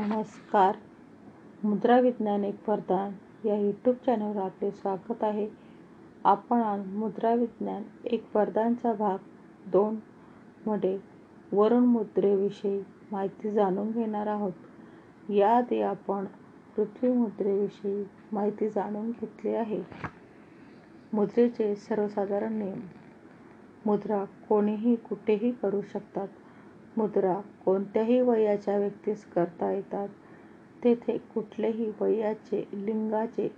नमस्कार. मुद्रा विज्ञान एक वरदान या यूट्यूब चॅनलवर आपले स्वागत आहे. आपण मुद्रा विज्ञान एक वरदानचा भाग दोन मध्ये वरुण मुद्रेविषयी माहिती जाणून घेणार आहोत. याआधी आपण पृथ्वी मुद्रेविषयी माहिती जाणून घेतली आहे. मुद्रेचे सर्वसाधारण नियम. मुद्रा कोणीही कुठेही करू शकतात. मुद्रा कोणत्याही वयाच्या व्यक्तीस करता येतात. तेथे कुठलेही वयाचे लिंगाचे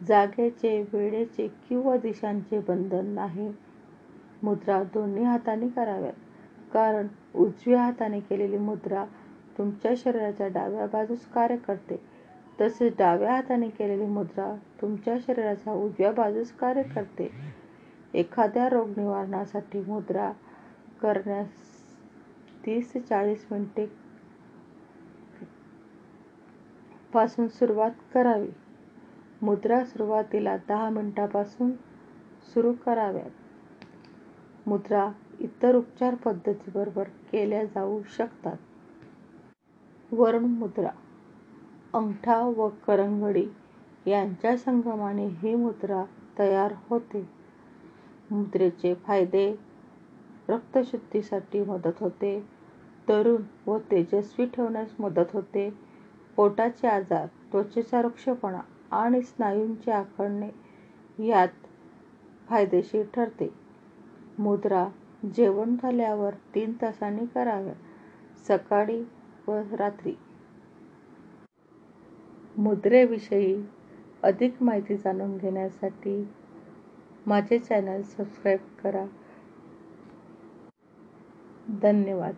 जागेचे वेळेचे किंवा दिशांचे बंधन नाही. मुद्रा दोन्ही हातांनी कराव्यात. कारण उजव्या हाताने केलेली मुद्रा तुमच्या शरीराच्या डाव्या बाजूस कार्य करते. तसेच डाव्या हाताने केलेली मुद्रा तुमच्या शरीराच्या उजव्या बाजूस कार्य करते. एखाद्या रोग निवारणासाठी मुद्रा करण्यास तीस ते चाळीस मिनिटे पासून सुरुवात करावी. मुद्रा सुरुवातीला दहा मिनटापासून सुरू कराव्यात. मुद्रा इतर उपचार पद्धतीबरोबर केल्या जाऊ शकतात. वरुण मुद्रा अंगठा व करंगडी यांच्या संगमाने ही मुद्रा तयार होते. मुद्रेचे फायदे रक्तशुद्धीसाठी मदत होते. तरुण व तेजस्वी ठेवण्यास मदत होते. पोटाचे आजार त्वचेचा रुक्षपणा आणि स्नायूंचे आखडणे यात फायदेशीर ठरते. मुद्रा जेवण झाल्यावर तीन तासांनी कराव्या सकाळी व रात्री. मुद्रेविषयी अधिक माहिती जाणून घेण्यासाठी माझे चॅनल सबस्क्राईब करा. धन्यवाद